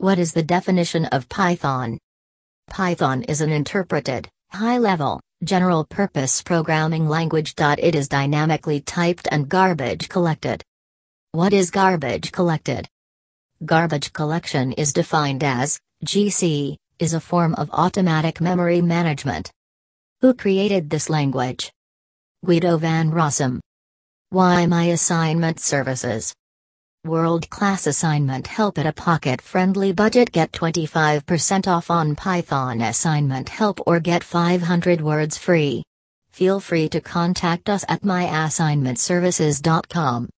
What is the definition of Python? Python is an interpreted, high level, general purpose programming language. It is dynamically typed and garbage collected. What is garbage collected? Garbage collection is defined as GC, is a form of automatic memory management. Who created this language? Guido van Rossum. Why my assignment services? World class assignment help at a pocket friendly budget. Get 25% off on Python assignment help or get 500 words free. Feel free to contact us at myassignmentservices.com.